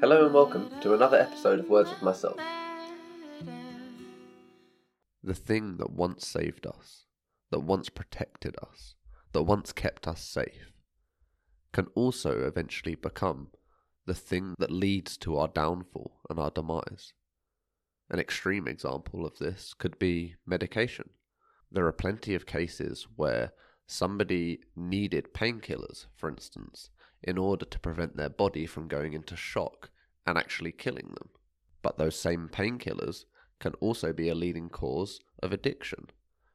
Hello and welcome to another episode of Words with Myself. The thing that once saved us, that once protected us, that once kept us safe, can also eventually become the thing that leads to our downfall and our demise. An extreme example of this could be medication. There are plenty of cases where somebody needed painkillers, for instance, in order to prevent their body from going into shock and actually killing them. But those same painkillers can also be a leading cause of addiction,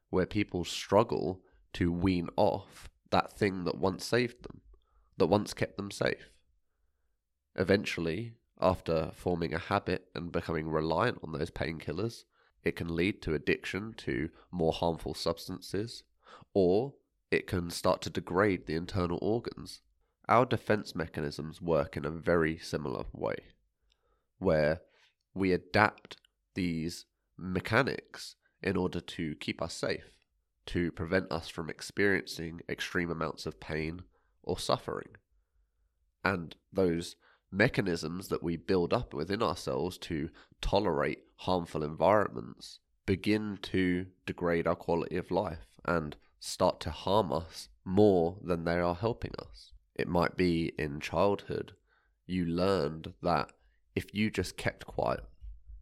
where people struggle to wean off that thing that once saved them, that once kept them safe. Eventually, after forming a habit and becoming reliant on those painkillers, it can lead to addiction to more harmful substances, or it can start to degrade the internal organs. Our defense mechanisms work in a very similar way, where we adapt these mechanics in order to keep us safe, to prevent us from experiencing extreme amounts of pain or suffering. And those mechanisms that we build up within ourselves to tolerate harmful environments begin to degrade our quality of life and start to harm us more than they are helping us. It might be in childhood, you learned that if you just kept quiet,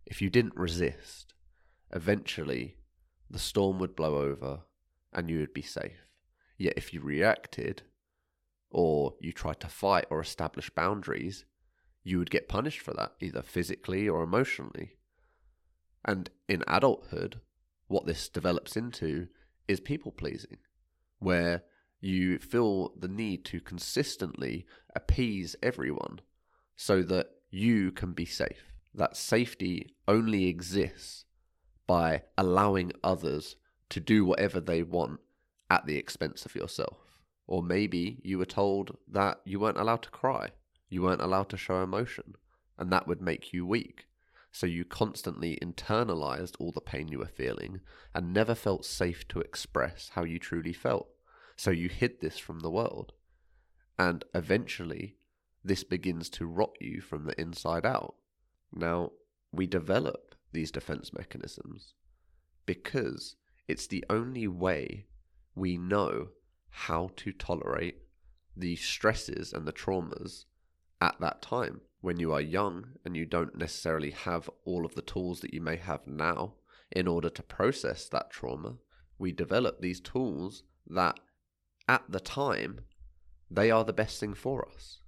if you didn't resist, eventually the storm would blow over and you would be safe. Yet if you reacted, or you tried to fight or establish boundaries, you would get punished for that, either physically or emotionally. And in adulthood, what this develops into is people pleasing, where you feel the need to consistently appease everyone so that you can be safe. That safety only exists by allowing others to do whatever they want at the expense of yourself. Or maybe you were told that you weren't allowed to cry you weren't allowed to show emotion, and that would make you weak. So you constantly internalized all the pain you were feeling and never felt safe to express how you truly felt. So you hid this from the world. And eventually, this begins to rot you from the inside out. Now, we develop these defense mechanisms because it's the only way we know how to tolerate the stresses and the traumas at that time when you are young and you don't necessarily have all of the tools that you may have now in order to process that trauma. We develop these tools that at the time they are the best thing for us.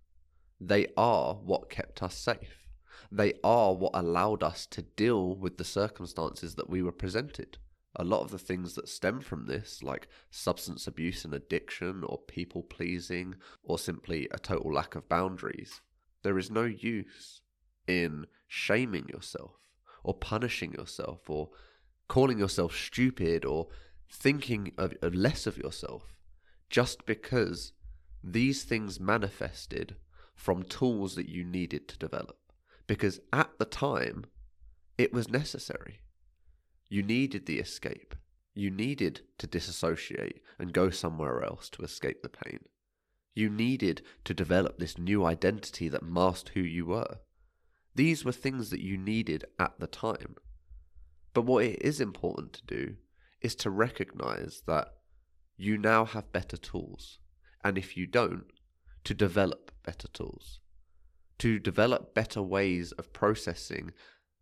They are what kept us safe. They are what allowed us to deal with the circumstances that we were presented. A lot of the things that stem from this, like substance abuse and addiction, or people pleasing, or simply a total lack of boundaries, there is no use in shaming yourself, or punishing yourself, or calling yourself stupid, or thinking of, less of yourself, just because these things manifested from tools that you needed to develop. Because at the time, it was necessary. You needed the escape. You needed to disassociate and go somewhere else to escape the pain. You needed to develop this new identity that masked who you were. These were things that you needed at the time. But what it is important to do is to recognize that you now have better tools. And if you don't, to develop better tools. To develop better ways of processing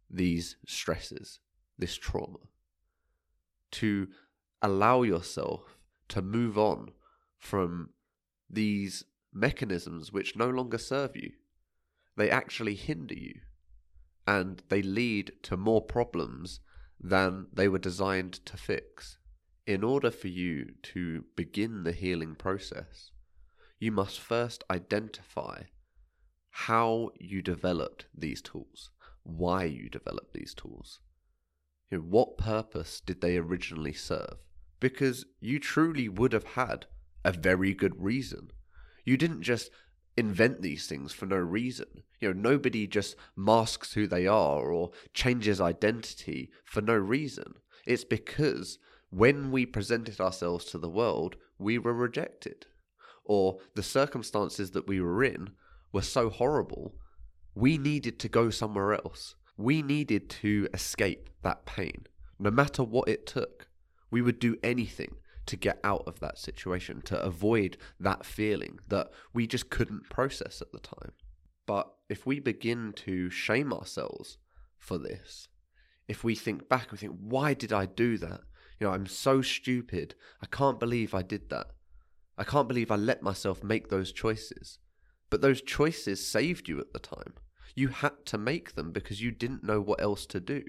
these stresses, this trauma, to allow yourself to move on from these mechanisms which no longer serve you. They actually hinder you and they lead to more problems than they were designed to fix. In order for you to begin the healing process, you must first identify how you developed these tools, why you developed these tools. You know, what purpose did they originally serve? Because you truly would have had a very good reason. You didn't just invent these things for no reason. You know, nobody just masks who they are or changes identity for no reason. It's because when we presented ourselves to the world, we were rejected. Or the circumstances that we were in were so horrible we needed to go somewhere else. We needed to escape that pain, no matter what it took. We would do anything to get out of that situation, to avoid that feeling that we just couldn't process at the time. But if we begin to shame ourselves for this, if we think back, we think, why did I do that? You know, I'm so stupid. I can't believe I did that. I can't believe I let myself make those choices. But those choices saved you at the time. You had to make them because you didn't know what else to do.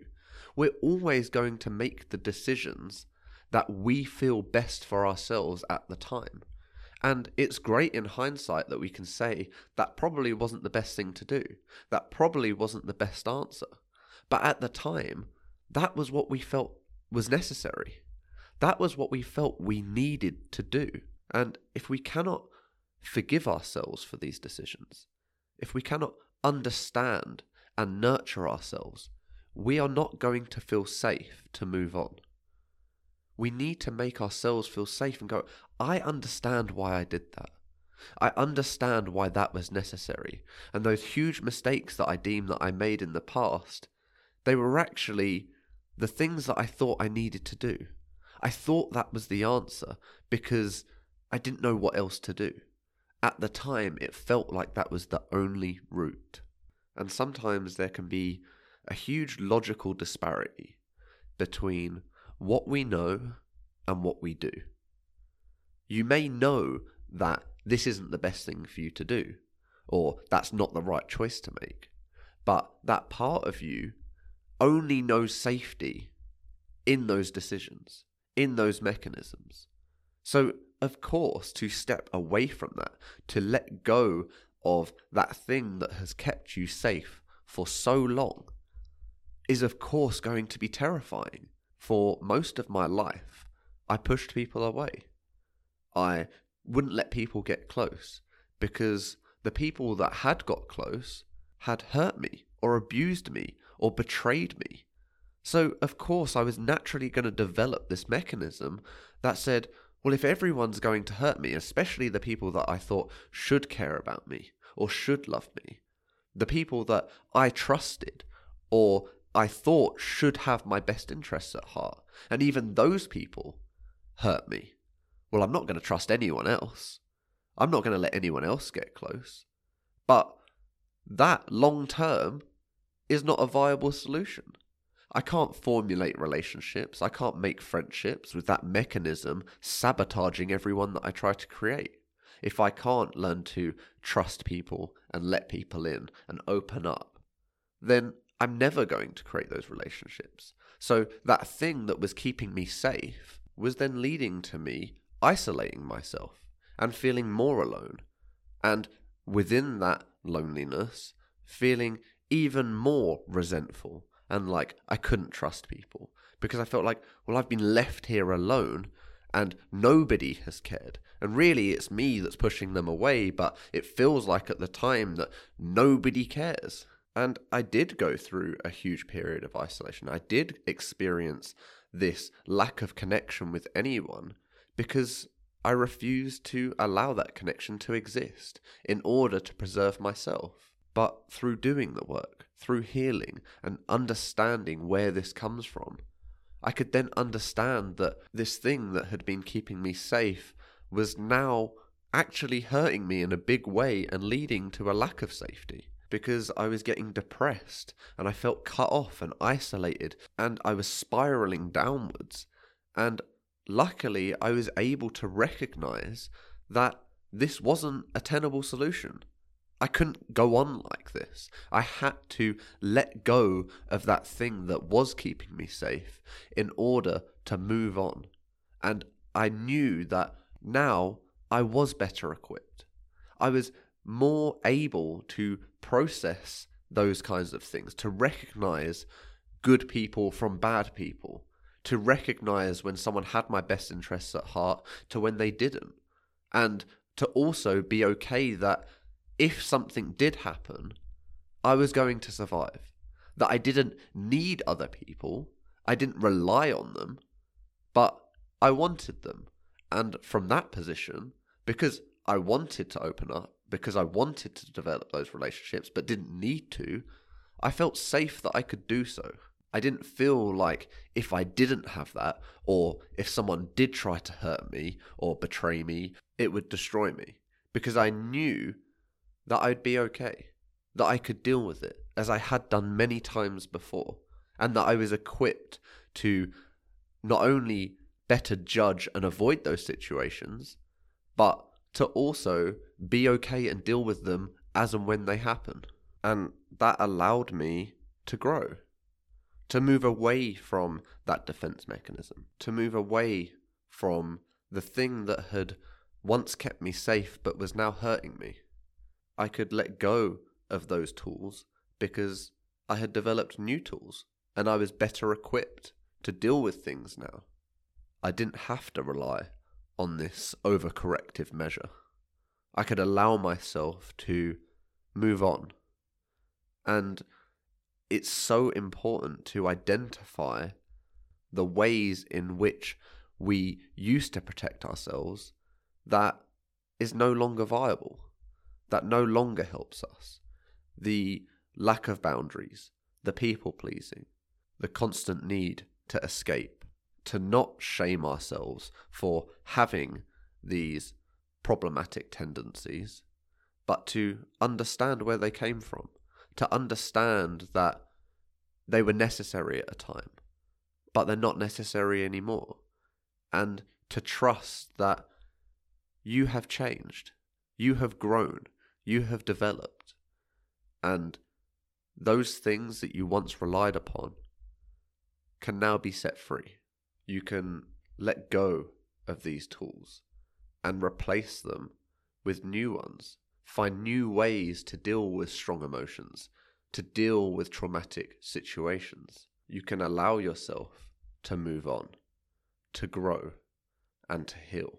We're always going to make the decisions that we feel best for ourselves at the time. And it's great in hindsight that we can say that probably wasn't the best thing to do. That probably wasn't the best answer. But at the time, that was what we felt was necessary. That was what we felt we needed to do. And if we cannot forgive ourselves for these decisions, if we cannot understand and nurture ourselves, we are not going to feel safe to move on. We need to make ourselves feel safe and go, I understand why I did that. I understand why that was necessary. And those huge mistakes that I deem that I made in the past, they were actually the things that I thought I needed to do. I thought that was the answer because I didn't know what else to do. At the time, it felt like that was the only route. And sometimes there can be a huge logical disparity between what we know and what we do. You may know that this isn't the best thing for you to do, or that's not the right choice to make, but that part of you only knows safety in those decisions, in those mechanisms. So, of course, to step away from that, to let go of that thing that has kept you safe for so long, is of course going to be terrifying for most of my life, I pushed people away. I wouldn't let people get close because the people that had got close had hurt me or abused me or betrayed me. So, of course, I was naturally going to develop this mechanism that said, well, if everyone's going to hurt me, especially the people that I thought should care about me or should love me, the people that I trusted or I thought should have my best interests at heart. And even those people hurt me. Well, I'm not going to trust anyone else. I'm not going to let anyone else get close. But that long term is not a viable solution. I can't formulate relationships. I can't make friendships with that mechanism sabotaging everyone that I try to create. If I can't learn to trust people and let people in and open up, then I'm never going to create those relationships. So that thing that was keeping me safe was then leading to me isolating myself and feeling more alone. And within that loneliness, feeling even more resentful and like I couldn't trust people because I felt like, well, I've been left here alone and nobody has cared. And really, it's me that's pushing them away, but it feels like at the time that nobody cares. And I did go through a huge period of isolation. I did experience this lack of connection with anyone because I refused to allow that connection to exist in order to preserve myself. But through doing the work, through healing and understanding where this comes from, I could then understand that this thing that had been keeping me safe was now actually hurting me in a big way and leading to a lack of safety because I was getting depressed and I felt cut off and isolated and I was spiraling downwards. And luckily, I was able to recognize that this wasn't a tenable solution. I couldn't go on like this. I had to let go of that thing that was keeping me safe in order to move on. And I knew that now I was better equipped. I was more able to process those kinds of things, to recognize good people from bad people, to recognize when someone had my best interests at heart to when they didn't, and to also be okay that if something did happen, I was going to survive. That I didn't need other people, I didn't rely on them, but I wanted them. And from that position, because I wanted to open up, because I wanted to develop those relationships but didn't need to, I felt safe that I could do so. I didn't feel like if I didn't have that, or if someone did try to hurt me or betray me, it would destroy me. Because I knew that I'd be okay, that I could deal with it, as I had done many times before, and that I was equipped to not only better judge and avoid those situations, but to also be okay and deal with them as and when they happen. And that allowed me to grow, to move away from that defense mechanism, to move away from the thing that had once kept me safe but was now hurting me. I could let go of those tools because I had developed new tools and I was better equipped to deal with things now. I didn't have to rely on this overcorrective measure. I could allow myself to move on. And it's so important to identify the ways in which we used to protect ourselves that is no longer viable, that no longer helps us. The lack of boundaries, the people pleasing, the constant need to escape, to not shame ourselves for having these problematic tendencies, but to understand where they came from, to understand that they were necessary at a time, but they're not necessary anymore, and to trust that you have changed, you have grown, you have developed, and those things that you once relied upon can now be set free. You can let go of these tools and replace them with new ones. Find new ways to deal with strong emotions, to deal with traumatic situations. You can allow yourself to move on, to grow, and to heal.